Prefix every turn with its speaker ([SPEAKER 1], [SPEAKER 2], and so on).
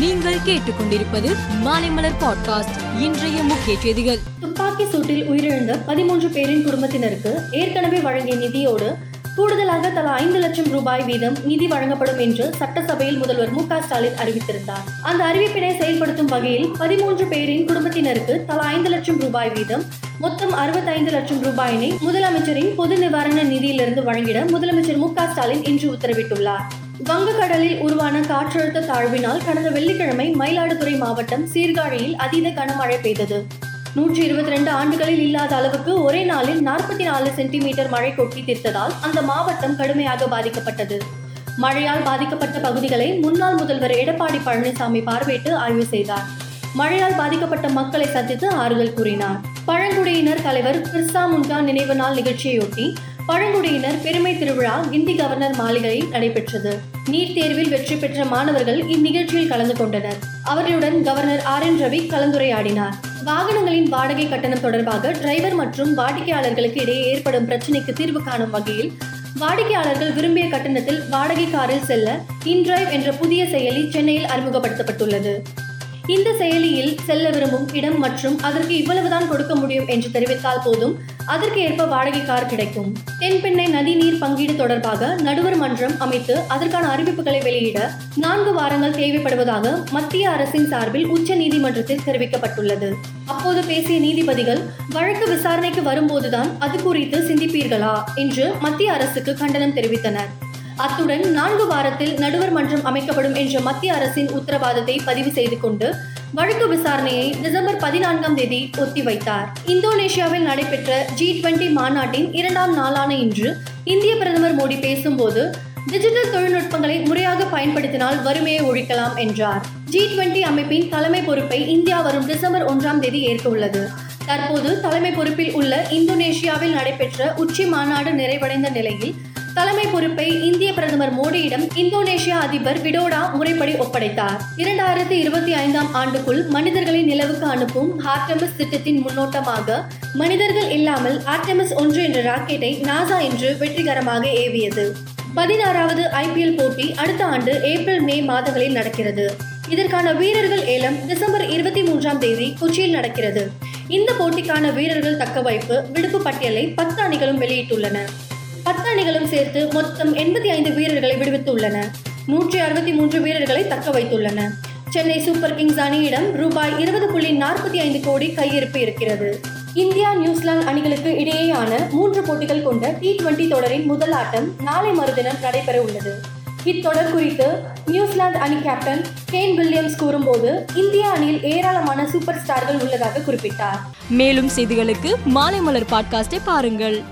[SPEAKER 1] நீங்கள் கேட்டுக்கொண்டிருப்பது மாலைமலர் பாட்காஸ்ட் இன்றைய முக்கிய செய்திகள்.
[SPEAKER 2] துப்பாக்கி சூட்டில் உயிரிழந்த பதிமூன்று பேரின் குடும்பத்தினருக்கு ஏற்கனவே வழங்கிய நிதியோடு கூடுதலாக தலா ஐந்து லட்சம் ரூபாய் வீதம் நிதி வழங்கப்படும் என்று சட்டசபையில் முதல்வர் மு ஸ்டாலின் அறிவித்திருந்தார். அந்த அறிவிப்பினை செயல்படுத்தும் வகையில் பதிமூன்று பேரின் குடும்பத்தினருக்கு தலா ஐந்து லட்சம் ரூபாய் வீதம் மொத்தம் அறுபத்தைந்து லட்சம் ரூபாயினை முதலமைச்சரின் பொது நிவாரண நிதியிலிருந்து வழங்கிட முதலமைச்சர் மு ஸ்டாலின் இன்று உத்தரவிட்டுள்ளார். வங்கக்கடலில் உருவான காற்றழுத்த தாழ்வினால் கடந்த வெள்ளிக்கிழமை மயிலாடுதுறை மாவட்டம் சீர்காழியில் அதீத கனமழை பெய்தது. நூற்றி இருபத்தி ரெண்டு ஆண்டுகளில் இல்லாத அளவுக்கு ஒரே நாளில் நாற்பத்தி நாலு சென்டிமீட்டர் மழை கொட்டி தீர்த்ததால் அந்த மாவட்டம் கடுமையாக பாதிக்கப்பட்டது. மழையால் பாதிக்கப்பட்ட பகுதிகளை முன்னாள் முதல்வர் எடப்பாடி பழனிசாமி பார்வையிட்டு ஆய்வு செய்தார். மழையால் பாதிக்கப்பட்ட மக்களை சந்தித்து ஆறுதல் கூறினார். பழங்குடியினர் தலைவர் பிர்சா முண்டா நினைவு நாள் நிகழ்ச்சியையொட்டி பழங்குடியினர் பெருமை திருவிழா கிண்டி கவர்னர் மாளிகையில் நடைபெற்றது. நீட் தேர்வில் வெற்றி பெற்ற மாணவர்கள் இந்நிகழ்ச்சியில் கலந்து கொண்டனர். அவர்களுடன் கவர்னர் ஆர் என் ரவி கலந்துரையாடினார். வாகனங்களின் வாடகை கட்டணம் தொடர்பாக டிரைவர் மற்றும் வாடிக்கையாளர்களுக்கு இடையே ஏற்படும் பிரச்சினைக்கு தீர்வு காணும் வகையில் வாடிக்கையாளர்கள் விரும்பிய கட்டணத்தில் வாடகை காரில் செல்ல இன்டிரைவ் என்ற புதிய செயலி சென்னையில் அறிமுகப்படுத்தப்பட்டுள்ளது. இந்த செயலியில் செல்ல விரும்பும் இடம் மற்றும் அதற்கு இவ்வளவுதான் கொடுக்க முடியும் என்று தெரிவித்தால் போதும். அதற்கு ஏற்ப வாடகை கார் கிடைக்கும். தென்பெண்ணை நதி நீர் பங்கீடு தொடர்பாக நடுவர் மன்றம் அமைத்து அதற்கான அறிவிப்புகளை வெளியிட நான்கு வாரங்கள் தேவைப்படுவதாக மத்திய அரசின் சார்பில் உச்ச நீதிமன்றத்தில் தெரிவிக்கப்பட்டுள்ளது. அப்போது பேசிய நீதிபதிகள் வழக்கு விசாரணைக்கு வரும்போதுதான் அது குறித்து சிந்திப்பீர்களா? என்று மத்திய அரசுக்கு கண்டனம் தெரிவித்தனர். அத்துடன் நான்கு வாரத்தில் நடுவர் மன்றம் அமைக்கப்படும் என்ற மத்திய அரசின் உத்தரவாதத்தை பதிவு செய்து கொண்டு வழக்கு விசாரணையை டிசம்பர் பதினான்காம் தேதி ஒத்திவைத்தார் இந்தோனேஷியாவில் நடைபெற்ற ஜி டுவெண்டி மாநாட்டின் இரண்டாம் நாளான இன்று இந்திய பிரதமர் மோடி பேசும்போது டிஜிட்டல் தொழில்நுட்பங்களை முறையாக பயன்படுத்தினால் வறுமையை ஒழிக்கலாம் என்றார். ஜி டுவெண்டி அமைப்பின் தலைமை பொறுப்பை இந்தியா வரும் டிசம்பர் ஒன்றாம் தேதி ஏற்க உள்ளது தற்போது தலைமை பொறுப்பில் உள்ள இந்தோனேஷியாவில் நடைபெற்ற உச்சி மாநாடு நிறைவடைந்த நிலையில் தலைமை பொறுப்பை இந்திய பிரதமர் மோடியிடம் இந்தோனேஷியா அதிபர் விடோடா முறைப்படி ஒப்படைத்தார். இரண்டாயிரத்தி இருபத்தி ஐந்தாம் ஆண்டுக்குள் மனிதர்களை நிலவுக்கு அனுப்பும் ஆர்டெமிஸ் திட்டத்தின் முன்னோட்டமாக மனிதர்கள் இல்லாமல் ஆர்டெமிஸ் ஒன்று என்ற ராக்கெட்டை நாசா இன்று வெற்றிகரமாக ஏவியது. பதினாறாவது ஐபிஎல் போட்டி அடுத்த ஆண்டு ஏப்ரல் மே மாதங்களில் நடக்கிறது. இதற்கான வீரர்கள் ஏலம் டிசம்பர் இருபத்தி மூன்றாம் தேதி கொச்சியில் நடக்கிறது. இந்த போட்டிக்கான வீரர்கள் தக்கவைப்பு விடுப்பு பட்டியலை பத்து அணிகளும் வெளியிட்டுள்ளன. பத்து அணிகளும் சேர்த்து மொத்தம் எண்பத்தி ஐந்து வீரர்களை விடுவித்துள்ளன. நூற்றி அறுபத்தி மூன்று வீரர்களை தக்க வைத்துள்ளன. சென்னை சூப்பர் கிங்ஸ் அணியிடம் ரூபாய் இருபது புள்ளி நாற்பத்தி ஐந்து கோடி கையிருப்பு இருக்கிறது. இந்தியா நியூசிலாந்து அணிகளுக்கு இடையேயான மூன்று போட்டிகள் கொண்ட டி டுவெண்டி தொடரின் முதல் ஆட்டம் நாளை மறுதினம் நடைபெற உள்ளது. இத்தொடர் குறித்து நியூசிலாந்து அணி கேப்டன் கேன் வில்லியம்ஸ் கூறும்போது இந்திய அணியில் ஏராளமான சூப்பர் ஸ்டார்கள் உள்ளதாக குறிப்பிட்டார்.
[SPEAKER 1] மேலும் செய்திகளுக்கு மாலை மலர் பாட்காஸ்டை பாருங்கள்.